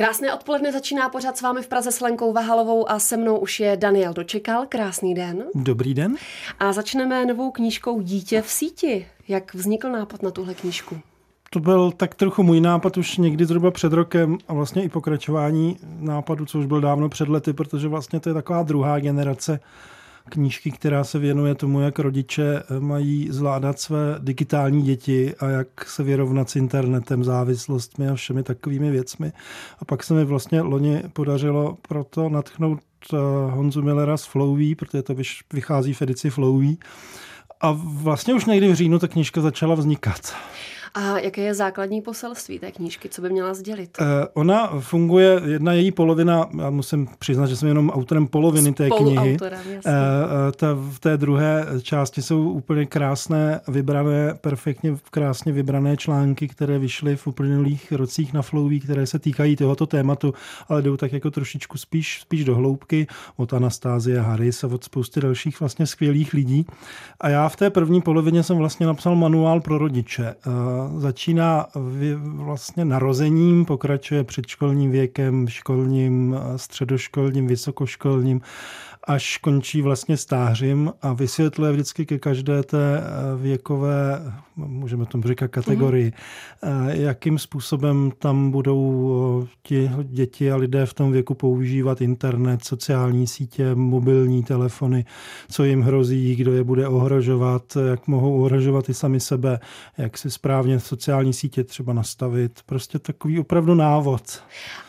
Krásné odpoledne začíná pořád s vámi v Praze s Lenkou Vahalovou a se mnou už je Daniel Dočekal. Krásný den. Dobrý den. A začneme novou knížkou Dítě v síti. Jak vznikl nápad na tuhle knížku? To byl tak trochu můj nápad už někdy zhruba před rokem a vlastně i pokračování nápadu, co už byl dávno před lety, protože vlastně to je taková druhá generace knížky, která se věnuje tomu, jak rodiče mají zvládat své digitální děti a jak se vyrovnat s internetem, závislostmi a všemi takovými věcmi. A pak se mi vlastně loni podařilo proto natchnout eh, Honzu Millera z Flowey, protože to vychází v edici Flowey. A vlastně už někdy v říjnu ta knížka začala vznikat. A jaké je základní poselství té knížky? Co by měla sdělit? Uh, ona funguje, jedna její polovina, já musím přiznat, že jsem jenom autorem poloviny té knihy. Uh, ta, v té druhé části jsou úplně krásné, vybrané, perfektně krásně vybrané články, které vyšly v uplynulých rocích na Flowey, které se týkají tohoto tématu, ale jdou tak jako trošičku spíš, spíš do hloubky od Anastázie Harris a od spousty dalších vlastně skvělých lidí. A já v té první polovině jsem vlastně napsal manuál pro rodiče. Uh, začíná vlastně narozením, pokračuje předškolním věkem, školním, středoškolním, vysokoškolním až končí vlastně stářím a vysvětluje vždycky ke každé té eh, věkové, můžeme tomu říkat kategorii, mm. jakým způsobem tam budou eh, ti děti a lidé v tom věku používat internet, sociální sítě, mobilní telefony, co jim hrozí, kdo je bude ohrožovat, jak mohou ohrožovat i sami sebe, jak si správně sociální sítě třeba nastavit. Prostě takový opravdu návod.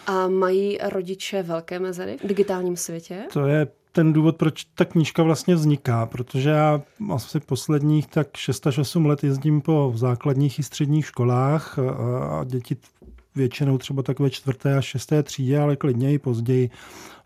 A mají rodiče velké mezery v digitálním světě? To je ten důvod, proč ta knížka vlastně vzniká, protože já asi posledních tak 6 až 8 let jezdím po základních i středních školách a děti většinou třeba takové čtvrté a šesté třídě, ale klidně i později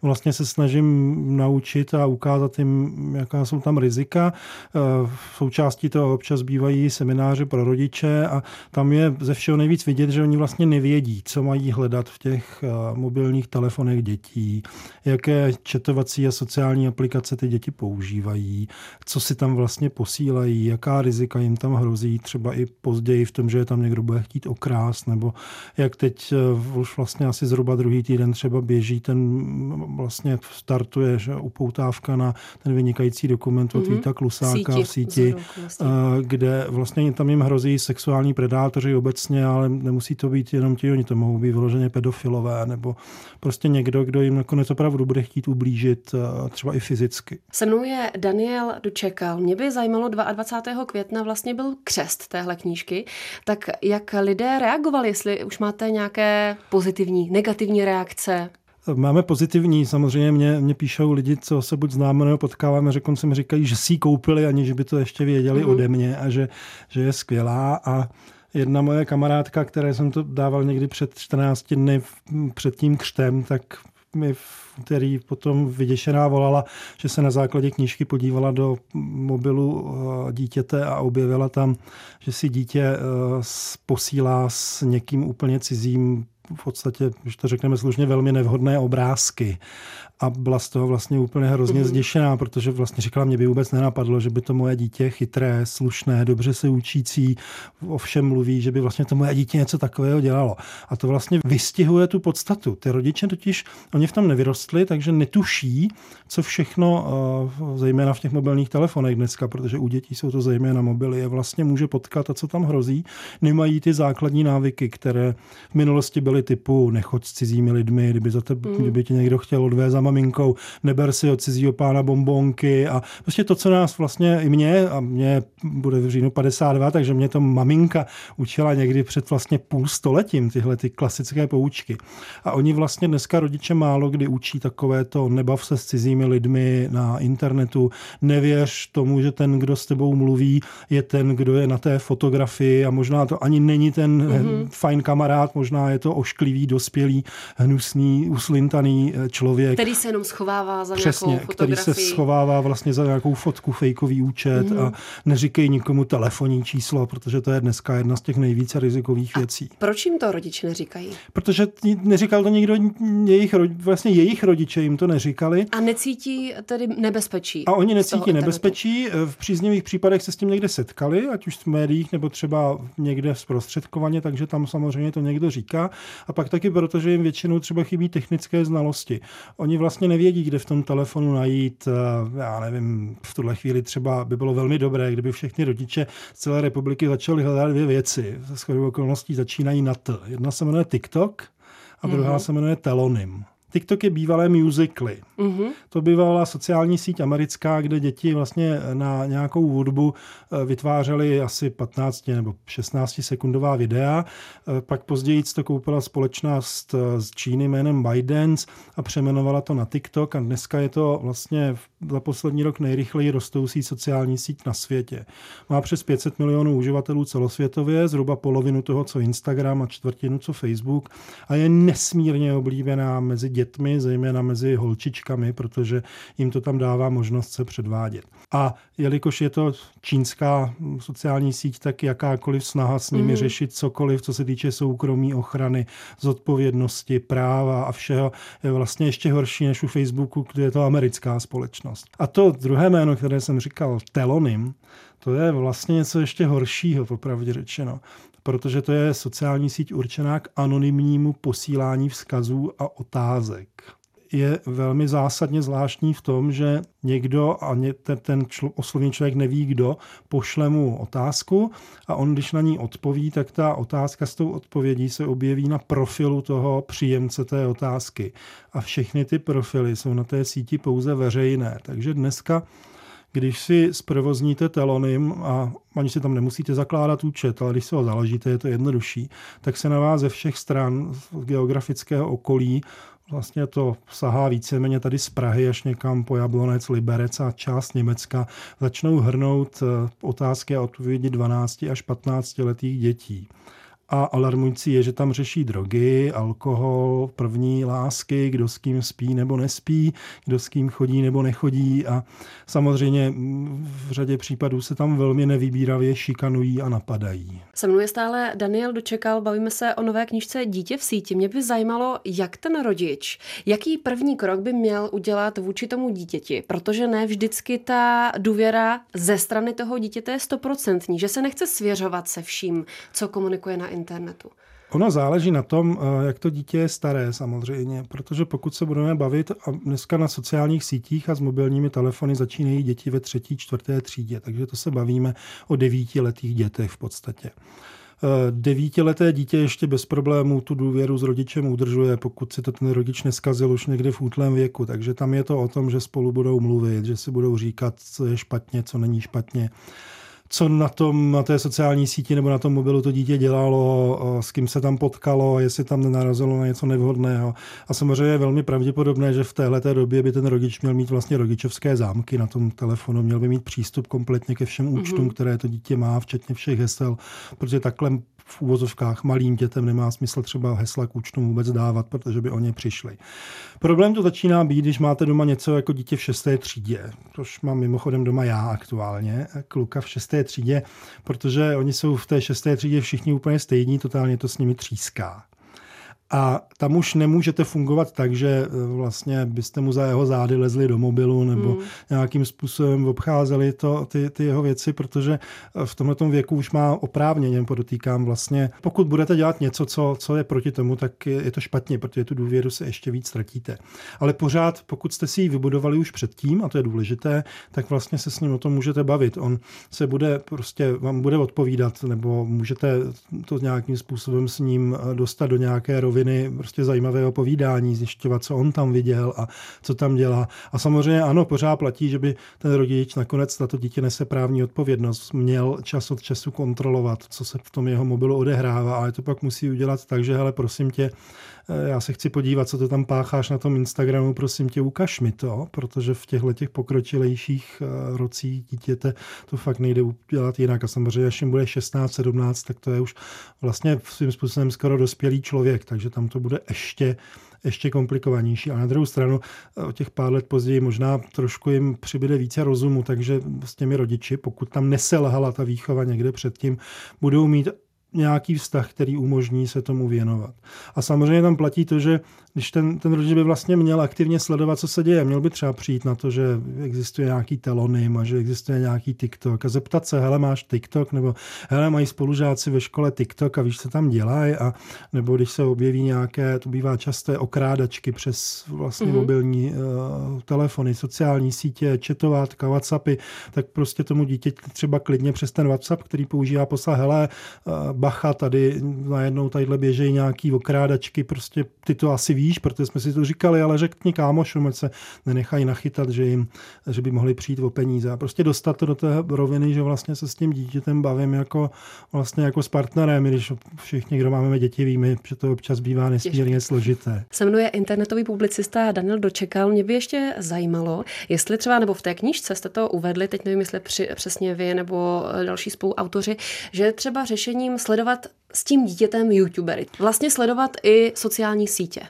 vlastně se snažím naučit a ukázat jim, jaká jsou tam rizika. Eh, v součástí toho občas bývají semináře pro rodiče a tam je ze všeho nejvíc vidět, že oni vlastně nevědí, co mají hledat v těch eh, mobilních telefonech dětí, jaké četovací a sociální aplikace ty děti používají, co si tam vlastně posílají, jaká rizika jim tam hrozí, třeba i později v tom, že je tam někdo bude chtít okrást, nebo jak teď eh, už vlastně asi zhruba druhý týden třeba běží ten vlastně startuje že upoutávka na ten vynikající dokument od mm-hmm. Víta Klusáka síti, v síti, vlastně. kde vlastně tam jim hrozí sexuální predátoři obecně, ale nemusí to být jenom ti, oni to mohou být vyloženě pedofilové, nebo prostě někdo, kdo jim nakonec opravdu bude chtít ublížit třeba i fyzicky. Se mnou je Daniel Dočekal. Mě by zajímalo, 22. května vlastně byl křest téhle knížky, tak jak lidé reagovali, jestli už máte nějaké pozitivní, negativní reakce? Máme pozitivní, samozřejmě mě, mě píšou lidi, co se buď známe nebo potkáváme, že konce mi říkají, že si ji koupili, aniž by to ještě věděli mm-hmm. ode mě a že, že je skvělá a jedna moje kamarádka, které jsem to dával někdy před 14 dny před tím křtem, tak mi v který potom vyděšená volala, že se na základě knížky podívala do mobilu eh, dítěte a objevila tam, že si dítě eh, posílá s někým úplně cizím v podstatě, když to řekneme slušně, velmi nevhodné obrázky a byla z toho vlastně úplně hrozně mm-hmm. zděšená, protože vlastně říkala, mě by vůbec nenapadlo, že by to moje dítě chytré, slušné, dobře se učící, o všem mluví, že by vlastně to moje dítě něco takového dělalo. A to vlastně vystihuje tu podstatu. Ty rodiče totiž, oni v tom nevyrostli, takže netuší, co všechno, eh, zejména v těch mobilních telefonech dneska, protože u dětí jsou to zejména mobily, je vlastně může potkat a co tam hrozí, nemají ty základní návyky, které v minulosti byly typu nechoď s cizími lidmi, kdyby, za tebe, mm. kdyby tě někdo chtěl odvést maminkou, neber si od cizího pána bombonky a prostě to, co nás vlastně i mě, a mě bude v říjnu 52, takže mě to maminka učila někdy před vlastně půl stoletím tyhle ty klasické poučky. A oni vlastně dneska rodiče málo kdy učí takové to nebav se s cizími lidmi na internetu, nevěř tomu, že ten, kdo s tebou mluví, je ten, kdo je na té fotografii a možná to ani není ten mm-hmm. fajn kamarád, možná je to ošklivý, dospělý, hnusný, uslintaný eh, člověk. Který se jenom schovává za Přesně, nějakou fotografii. který se schovává vlastně za nějakou fotku, fejkový účet mm. a neříkej nikomu telefonní číslo, protože to je dneska jedna z těch nejvíce rizikových a věcí. Proč jim to rodiče neříkají? Protože neříkal to nikdo, jejich, vlastně jejich rodiče jim to neříkali. A necítí tedy nebezpečí. A oni necítí nebezpečí. V příznivých případech se s tím někde setkali, ať už v médiích nebo třeba někde zprostředkovaně, takže tam samozřejmě to někdo říká. A pak taky proto, že jim většinou třeba chybí technické znalosti. Oni vlastně nevědí, kde v tom telefonu najít, eh, já nevím, v tuhle chvíli třeba by bylo velmi dobré, kdyby všechny rodiče z celé republiky začali hledat dvě věci. Shodou okolností začínají na T. Jedna se jmenuje TikTok a druhá mm-hmm. se jmenuje Telonym. TikTok je bývalé musically. Mm-hmm. To bývala sociální síť americká, kde děti vlastně na nějakou hudbu eh, vytvářely asi 15 nebo 16 sekundová videa. Eh, pak později to koupila společnost eh, z Číny jménem ByteDance a přeměnovala to na TikTok a dneska je to vlastně za poslední rok nejrychleji rostoucí sociální síť na světě. Má přes 500 milionů uživatelů celosvětově, zhruba polovinu toho, co Instagram a čtvrtinu, co Facebook a je nesmírně oblíbená mezi dětmi dětmi, zejména mezi holčičkami, protože jim to tam dává možnost se předvádět. A jelikož je to čínská sociální síť, tak jakákoliv snaha s nimi mm. řešit cokoliv, co se týče soukromí, ochrany, zodpovědnosti, práva a všeho, je vlastně ještě horší než u Facebooku, kde je to americká společnost. A to druhé jméno, které jsem říkal, Telonym, to je vlastně něco ještě horšího, popravdě řečeno protože to je sociální síť určená k anonymnímu posílání vzkazů a otázek. Je velmi zásadně zvláštní v tom, že někdo a ten, ten člo, oslovný člověk neví kdo, pošle mu otázku a on, když na ní odpoví, tak ta otázka s tou odpovědí se objeví na profilu toho příjemce té otázky. A všechny ty profily jsou na té síti pouze veřejné. Takže dneska když si zprovozníte telonym a ani si tam nemusíte zakládat účet, ale když si ho založíte, je to jednodušší, tak se na vás ze všech stran geografického okolí Vlastně to sahá víceméně tady z Prahy až někam po Jablonec, Liberec a část Německa. Začnou hrnout eh, otázky a odpovědi 12 až 15 letých dětí. A alarmující je, že tam řeší drogy, alkohol, první lásky, kdo s kým spí nebo nespí, kdo s kým chodí nebo nechodí a samozřejmě v řadě případů se tam velmi nevybíravě šikanují a napadají. Se mnou je stále Daniel Dočekal, bavíme se o nové knižce Dítě v síti. Mě by zajímalo, jak ten rodič, jaký první krok by měl udělat vůči tomu dítěti, protože ne vždycky ta důvěra ze strany toho dítěte je stoprocentní, že se nechce svěřovat se vším, co komunikuje na internetu? Ono záleží na tom, eh, jak to dítě je staré samozřejmě, protože pokud se budeme bavit, a dneska na sociálních sítích a s mobilními telefony začínají děti ve třetí, čtvrté třídě, takže to se bavíme o devítiletých dětech v podstatě. Eh, devítileté dítě ještě bez problémů tu důvěru s rodičem udržuje, pokud si to ten rodič neskazil už někdy v útlém věku. Takže tam je to o tom, že spolu budou mluvit, že si budou říkat, co je špatně, co není špatně co na tom, na té sociální síti nebo na tom mobilu to dítě dělalo, s kým se tam potkalo, jestli tam nenarazilo na něco nevhodného. A samozřejmě je velmi pravděpodobné, že v téhle době by ten rodič měl mít vlastně rodičovské zámky na tom telefonu, měl by mít přístup kompletně ke všem účtům, mm-hmm. které to dítě má, včetně všech hesel, protože takhle v úvozovkách malým dětem nemá smysl třeba hesla k účtu vůbec dávat, protože by o ně přišli. Problém to začíná být, když máte doma něco jako dítě v šesté třídě, což mám mimochodem doma já aktuálně, kluka v šesté třídě, protože oni jsou v té šesté třídě všichni úplně stejní, totálně to s nimi tříská. A tam už nemůžete fungovat tak, že e, vlastně byste mu za jeho zády lezli do mobilu nebo hmm. nějakým způsobem obcházeli to, ty, ty jeho věci, protože v tomto věku už má oprávněně, podotýkám vlastně, pokud budete dělat něco, co, co je proti tomu, tak je, je to špatně, protože tu důvěru se ještě víc ztratíte. Ale pořád, pokud jste si ji vybudovali už předtím, a to je důležité, tak vlastně se s ním o tom můžete bavit. On se bude prostě, vám bude odpovídat, nebo můžete to nějakým způsobem s ním dostat do nějaké roviny roviny prostě zajímavého povídání, zjišťovat, co on tam viděl a co tam dělá. A samozřejmě ano, pořád platí, že by ten rodič nakonec na to dítě nese právní odpovědnost, měl čas od času kontrolovat, co se v tom jeho mobilu odehrává, ale to pak musí udělat tak, že hele, prosím tě, eh, já se chci podívat, co to tam pácháš na tom Instagramu, prosím tě, ukaž mi to, protože v těchto těch pokročilejších eh, rocích dítěte to fakt nejde udělat jinak. A samozřejmě, až jim bude 16, 17, tak to je už vlastně svým způsobem skoro dospělý člověk, takže tam to bude ještě ještě komplikovanější. A na druhou stranu o těch pár let později možná trošku jim přibyde více rozumu, takže s těmi rodiči, pokud tam neselhala ta výchova někde předtím, budou mít nějaký vztah, který umožní se tomu věnovat. A samozřejmě tam platí to, že když ten, ten rodič by vlastně měl aktivně sledovat, co se děje, měl by třeba přijít na to, že existuje nějaký telonym a že existuje nějaký TikTok a zeptat se, hele, máš TikTok, nebo hele, mají spolužáci ve škole TikTok a víš, co tam dělají, a nebo když se objeví nějaké, to bývá časté okrádačky přes vlastně mm-hmm. mobilní uh, telefony, sociální sítě, četovátka, Whatsappy, tak prostě tomu dítě třeba klidně přes ten WhatsApp, který používá, posla, hele, uh, bacha, tady najednou tadyhle běžejí nějaký okrádačky, prostě ty to asi víš, protože jsme si to říkali, ale řekni kámošům, ať se nenechají nachytat, že, jim, že by mohli přijít o peníze. A prostě dostat to do té roviny, že vlastně se s tím dítětem bavím jako, vlastně jako s partnerem, když všichni, kdo máme děti, víme, že to občas bývá nesmírně složité. Se mnou je internetový publicista Daniel Dočekal. Mě by ještě zajímalo, jestli třeba, nebo v té knížce jste to uvedli, teď nevím, jestli při, přesně vy nebo další spoluautoři, že třeba řešením sledovat s tím dítětem youtubery. Vlastně sledovat i sociální sítě.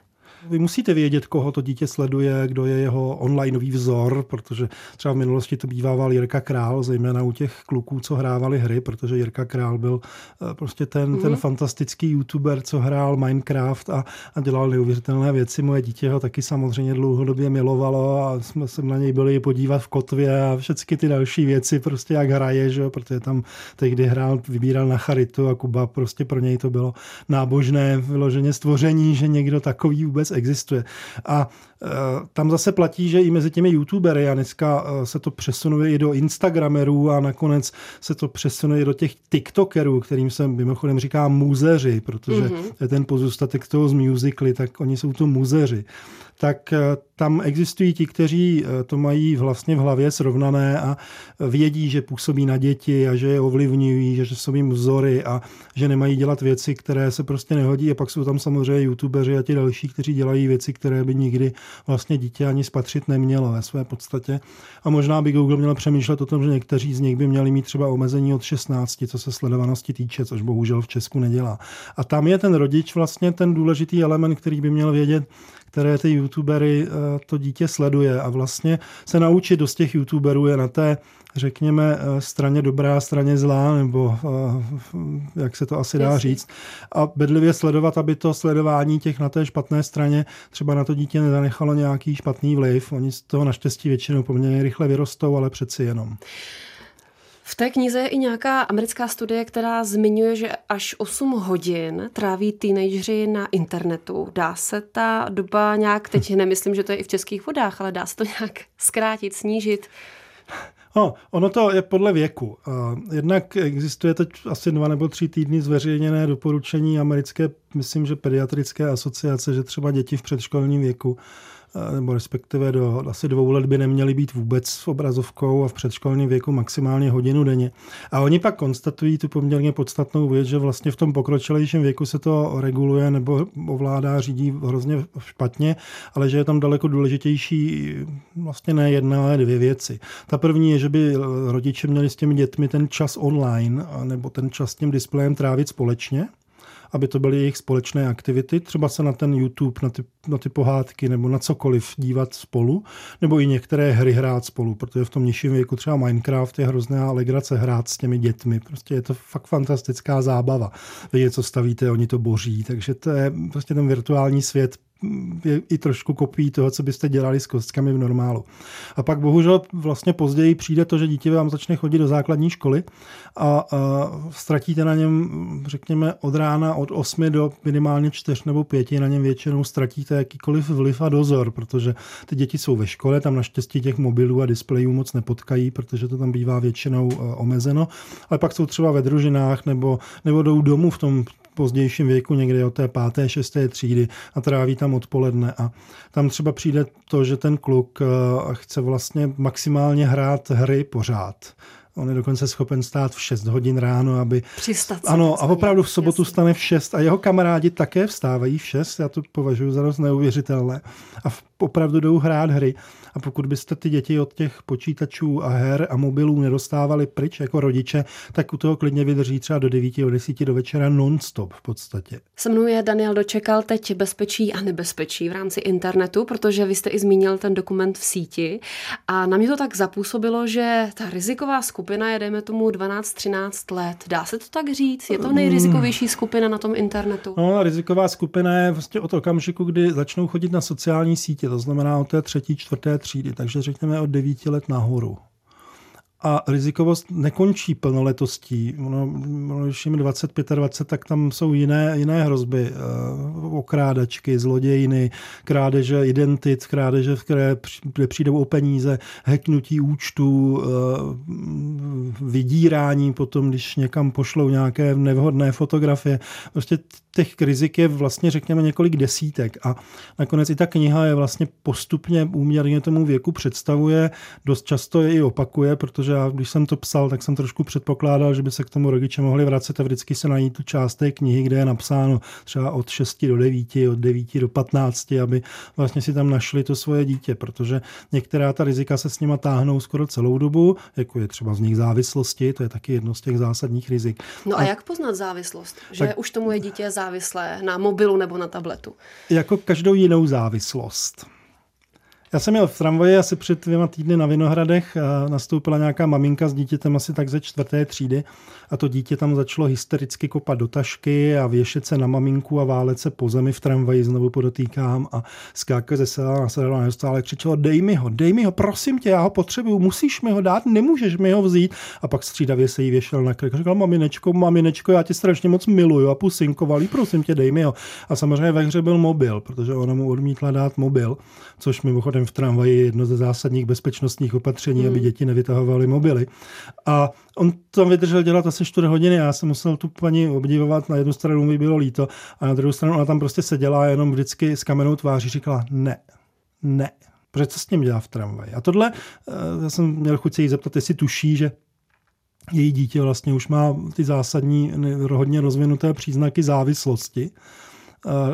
Vy musíte vědět, koho to dítě sleduje, kdo je jeho onlineový vzor, protože třeba v minulosti to bývával Jirka Král, zejména u těch kluků, co hrávali hry, protože Jirka Král byl eh, prostě ten, mm. ten fantastický youtuber, co hrál Minecraft a, a dělal neuvěřitelné věci. Moje dítě ho taky samozřejmě dlouhodobě milovalo a jsme se na něj byli podívat v kotvě a všechny ty další věci, prostě jak hraje, že? protože tam tehdy hrál, vybíral na charitu a Kuba prostě pro něj to bylo nábožné vyloženě stvoření, že někdo takový vůbec existuje. A e, tam zase platí, že i mezi těmi youtubery a dneska e, se to přesunuje i do instagramerů a nakonec se to přesunuje i do těch tiktokerů, kterým se mimochodem říká muzeři, protože mm-hmm. ten pozůstatek toho z musically, tak oni jsou to muzeři tak eh, tam existují ti, kteří eh, to mají vlastně v hlavě srovnané a vědí, že působí na děti a že je ovlivňují, že jsou jim vzory a že nemají dělat věci, které se prostě nehodí. A pak jsou tam samozřejmě youtubeři a ti další, kteří dělají věci, které by nikdy vlastně dítě ani spatřit nemělo ve své podstatě. A možná by Google měl přemýšlet o tom, že někteří z nich by měli mít třeba omezení od 16, co se sledovanosti týče, což bohužel v Česku nedělá. A tam je ten rodič vlastně ten důležitý element, který by měl vědět, které ty youtubery eh, to dítě sleduje a vlastně se naučit dost těch youtuberů je na té řekněme, eh, straně dobrá, straně zlá, nebo eh, jak se to asi dá říct. A bedlivě sledovat, aby to sledování těch na té špatné straně třeba na to dítě nezanechalo nějaký špatný vliv. Oni z toho naštěstí většinou poměrně rychle vyrostou, ale přeci jenom. V té knize je i nějaká americká studie, která zmiňuje, že až 8 hodin tráví teenageři na internetu. Dá se ta doba nějak, teď nemyslím, že to je i v českých vodách, ale dá se to nějak zkrátit, snížit? No, ono to je podle věku. Jednak existuje teď asi dva nebo tři týdny zveřejněné doporučení americké, myslím, že pediatrické asociace, že třeba děti v předškolním věku nebo respektive do asi dvou let by neměly být vůbec s obrazovkou a v předškolním věku maximálně hodinu denně. A oni pak konstatují tu poměrně podstatnou věc, že vlastně v tom pokročilejším věku se to reguluje nebo ovládá, řídí hrozně špatně, ale že je tam daleko důležitější vlastně ne jedna, ale dvě věci. Ta první je, že by rodiče měli s těmi dětmi ten čas online nebo ten čas s tím displejem trávit společně, aby to byly jejich společné aktivity, třeba se na ten YouTube, na ty, na ty pohádky nebo na cokoliv dívat spolu, nebo i některé hry hrát spolu, protože v tom nižším věku třeba Minecraft je hrozná legrace hrát s těmi dětmi. Prostě je to fakt fantastická zábava. Vy něco stavíte, oni to boří, takže to je prostě ten virtuální svět je i trošku kopií toho, co byste dělali s kostkami v normálu. A pak bohužel vlastně později přijde to, že dítě vám začne chodit do základní školy a, a ztratíte na něm, řekněme, od rána od 8 do minimálně 4 nebo 5 na něm většinou ztratíte jakýkoliv vliv a dozor, protože ty děti jsou ve škole, tam naštěstí těch mobilů a displejů moc nepotkají, protože to tam bývá většinou e, omezeno, ale pak jsou třeba ve družinách nebo, nebo jdou domů v tom pozdějším věku, někde od té páté, šesté třídy a tráví tam odpoledne. A tam třeba přijde to, že ten kluk eh, chce vlastně maximálně hrát hry pořád. On je dokonce schopen stát v 6 hodin ráno, aby... Přistat Ano, a opravdu v sobotu jasný. stane v 6 a jeho kamarádi také vstávají v 6, já to považuji za dost neuvěřitelné. A opravdu jdou hrát hry. A pokud byste ty děti od těch počítačů a her a mobilů nedostávali pryč jako rodiče, tak u toho klidně vydrží třeba do 9, do 10 do večera non-stop v podstatě. Se mnou je Daniel Dočekal teď bezpečí a nebezpečí v rámci internetu, protože vy jste i zmínil ten dokument v síti a na mě to tak zapůsobilo, že ta riziková skupina je, dejme tomu, 12-13 let. Dá se to tak říct? Je to nejrizikovější skupina na tom internetu? No, riziková skupina je vlastně od okamžiku, kdy začnou chodit na sociální sítě, to znamená od té třetí, čtvrté třídy, takže řekněme od 9 let nahoru. A rizikovost nekončí plnoletostí. Ono, když jim 25 a 20, tak tam jsou jiné, jiné hrozby. Uh, okrádačky, zlodějiny, krádeže identit, krádeže, které přijdou o peníze, heknutí účtů, uh, vydírání potom, když někam pošlou nějaké nevhodné fotografie. Prostě těch rizik je vlastně, řekněme, několik desítek. A nakonec i ta kniha je vlastně postupně úměrně tomu věku představuje, dost často je i opakuje, protože já, když jsem to psal, tak jsem trošku předpokládal, že by se k tomu rodiče mohli vracet a vždycky se najít tu část té knihy, kde je napsáno třeba od 6 do 9, od 9 do 15, aby vlastně si tam našli to svoje dítě, protože některá ta rizika se s nima táhnou skoro celou dobu, jako je třeba z nich závislosti, to je taky jedno z těch zásadních rizik. No a, a jak poznat závislost? Že tak, už tomu je dítě závislé na mobilu nebo na tabletu? Jako každou jinou závislost. Já jsem měl v tramvaji asi před dvěma týdny na Vinohradech a nastoupila nějaká maminka s dítětem asi tak ze čtvrté třídy a to dítě tam začalo hystericky kopat do tašky a věšet se na maminku a válet se po zemi v tramvaji, znovu podotýkám a skákat ze sedla na sedla neustále křičelo dej mi ho, dej mi ho, prosím tě, já ho potřebuju, musíš mi ho dát, nemůžeš mi ho vzít. A pak střídavě se jí věšel na krk. Říkal, maminečko, maminečko, já tě strašně moc miluju a pusinkovali, prosím tě, dej mi ho. A samozřejmě ve hře byl mobil, protože ona mu odmítla dát mobil, což mimochodem v tramvaji je jedno ze zásadních bezpečnostních opatření, mm. aby děti nevytahovaly mobily. A on to vydržel dělat asi 4 hodiny, já jsem musel tu paní obdivovat, na jednu stranu mi bylo líto a na druhou stranu ona tam prostě seděla a jenom vždycky s kamenou tváří říkala ne, ne. Protože co s ním dělá v tramvaji? A tohle, eh, já jsem měl chuť se jí zeptat, jestli tuší, že její dítě vlastně už má ty zásadní, hodně rozvinuté příznaky závislosti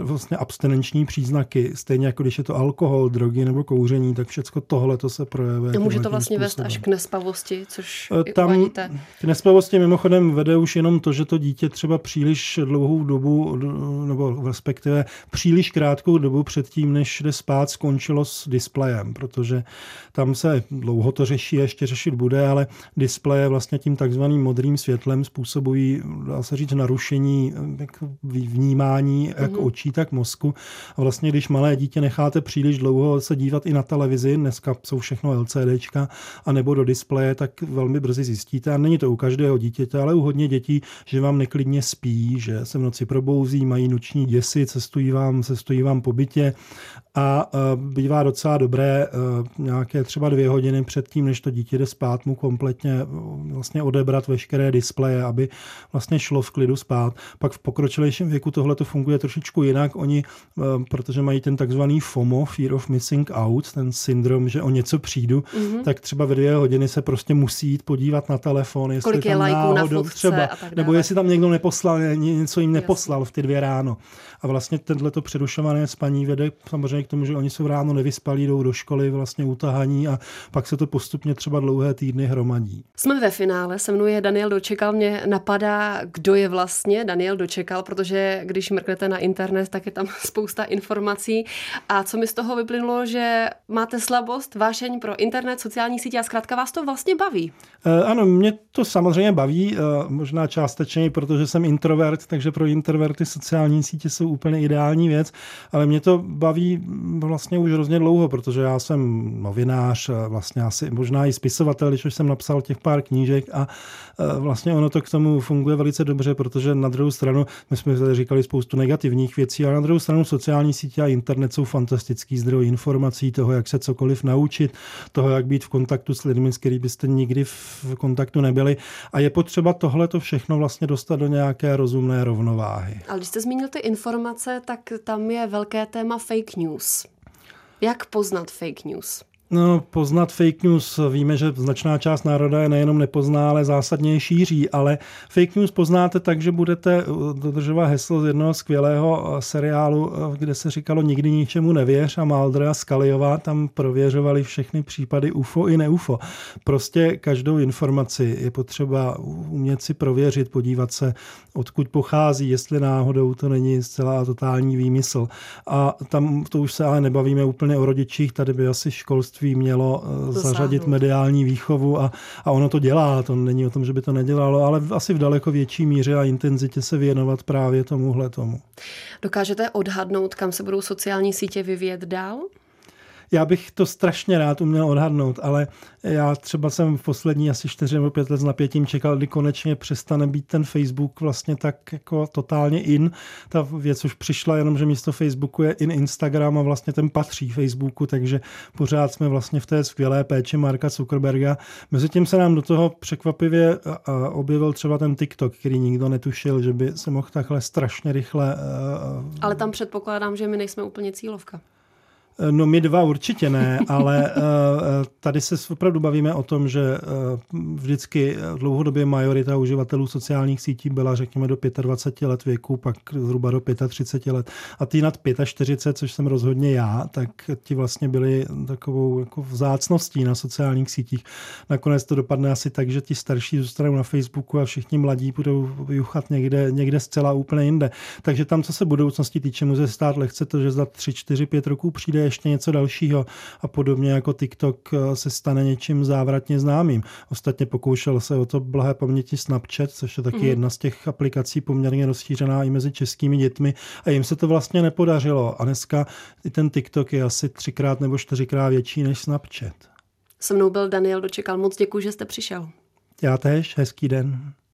vlastně abstinenční příznaky, stejně jako když je to alkohol, drogy nebo kouření, tak všechno tohle to se projevuje. Může to vlastně vést až k nespavosti, což e, Tam uvadíte. K nespavosti mimochodem vede už jenom to, že to dítě třeba příliš dlouhou dobu, nebo respektive příliš krátkou dobu předtím, než jde spát, skončilo s displejem, protože tam se dlouho to řeší a ještě řešit bude, ale displeje vlastně tím takzvaným modrým světlem způsobují, dá se říct, narušení vnímání, jak očí, tak mozku. A vlastně, když malé dítě necháte příliš dlouho se dívat i na televizi, dneska jsou všechno LCDčka, a nebo do displeje, tak velmi brzy zjistíte, a není to u každého dítěte, ale u hodně dětí, že vám neklidně spí, že se v noci probouzí, mají noční děsy, cestují vám, cestují vám po bytě a bývá docela dobré nějaké třeba dvě hodiny předtím, než to dítě jde spát, mu kompletně vlastně odebrat veškeré displeje, aby vlastně šlo v klidu spát. Pak v pokročilejším věku tohle to funguje trošičku jinak. Oni, protože mají ten takzvaný FOMO, Fear of Missing Out, ten syndrom, že o něco přijdu, mm-hmm. tak třeba ve dvě hodiny se prostě musí jít podívat na telefon, jestli Kolik tam je náhodou na třeba, nebo jestli tam někdo neposlal, něco jim neposlal v ty dvě ráno. A vlastně tenhle přerušované spaní vede samozřejmě k tomu, že oni jsou ráno nevyspalí, jdou do školy vlastně utahaní a pak se to postupně třeba dlouhé týdny hromadí. Jsme ve finále, se mnou je Daniel Dočekal. Mě napadá, kdo je vlastně Daniel Dočekal, protože když mrknete na internet, tak je tam spousta informací. A co mi z toho vyplynulo, že máte slabost, vášeň pro internet, sociální sítě a zkrátka vás to vlastně baví. E, ano, mě to samozřejmě baví, e, možná částečně, protože jsem introvert, takže pro introverty sociální sítě jsou úplně ideální věc, ale mě to baví vlastně už hrozně dlouho, protože já jsem novinář, vlastně asi možná i spisovatel, když už jsem napsal těch pár knížek a vlastně ono to k tomu funguje velice dobře, protože na druhou stranu, my jsme tady říkali spoustu negativních věcí, ale na druhou stranu sociální sítě a internet jsou fantastický zdroj informací, toho, jak se cokoliv naučit, toho, jak být v kontaktu s lidmi, s kterými byste nikdy v kontaktu nebyli. A je potřeba tohle to všechno vlastně dostat do nějaké rozumné rovnováhy. Ale když jste zmínil ty informace, tak tam je velké téma fake news. Jak poznat fake news? No, poznat fake news, víme, že značná část národa je nejenom nepozná, ale zásadně je šíří, ale fake news poznáte tak, že budete dodržovat heslo z jednoho skvělého eh, seriálu, eh, kde se říkalo nikdy ničemu nevěř a Maldra a Skaliová tam prověřovali všechny případy UFO i neUFO. Prostě každou informaci je potřeba umět si prověřit, podívat se, odkud pochází, jestli náhodou to není zcela totální výmysl. A tam to už se ale nebavíme úplně o rodičích, tady by asi školství školství mělo Dosáhnout. zařadit mediální výchovu a, a ono to dělá, to není o tom, že by to nedělalo, ale asi v daleko větší míře a intenzitě se věnovat právě tomuhle tomu. Dokážete odhadnout, kam se budou sociální sítě vyvíjet dál? Já bych to strašně rád uměl odhadnout, ale já třeba jsem v poslední asi 4 nebo 5 let s napětím čekal, kdy konečně přestane být ten Facebook vlastně tak jako totálně in. Ta věc už přišla jenom, že místo Facebooku je in Instagram a vlastně ten patří Facebooku, takže pořád jsme vlastně v té skvělé péči Marka Zuckerberga. Mezitím se nám do toho překvapivě objevil třeba ten TikTok, který nikdo netušil, že by se mohl takhle strašně rychle... Ale tam předpokládám, že my nejsme úplně cílovka. No my dva určitě ne, ale eh, eh, tady se opravdu bavíme o tom, že eh, vždycky dlouhodobě majorita uživatelů sociálních sítí byla řekněme do 25 let věku, pak zhruba do 35 let. A ty nad 45, což jsem rozhodně já, tak ti vlastně byli takovou jako vzácností na sociálních sítích. Nakonec to dopadne asi tak, že ti starší zůstanou na Facebooku a všichni mladí budou juchat někde, někde zcela úplně jinde. Takže tam, co se budoucnosti týče, může stát lehce to, že za 3, 4, 5 roků přijde ještě něco dalšího a podobně jako TikTok eh, se stane něčím závratně známým. Ostatně pokoušel se o to blahé paměti Snapchat, což je taky mm. jedna z těch aplikací poměrně rozšířená i mezi českými dětmi a jim se to vlastně nepodařilo. A dneska i ten TikTok je asi třikrát nebo čtyřikrát větší než Snapchat. Se mnou byl Daniel Dočekal. Moc děkuji, že jste přišel. Já též, hezký den.